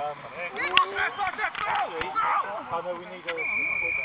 I know we need a...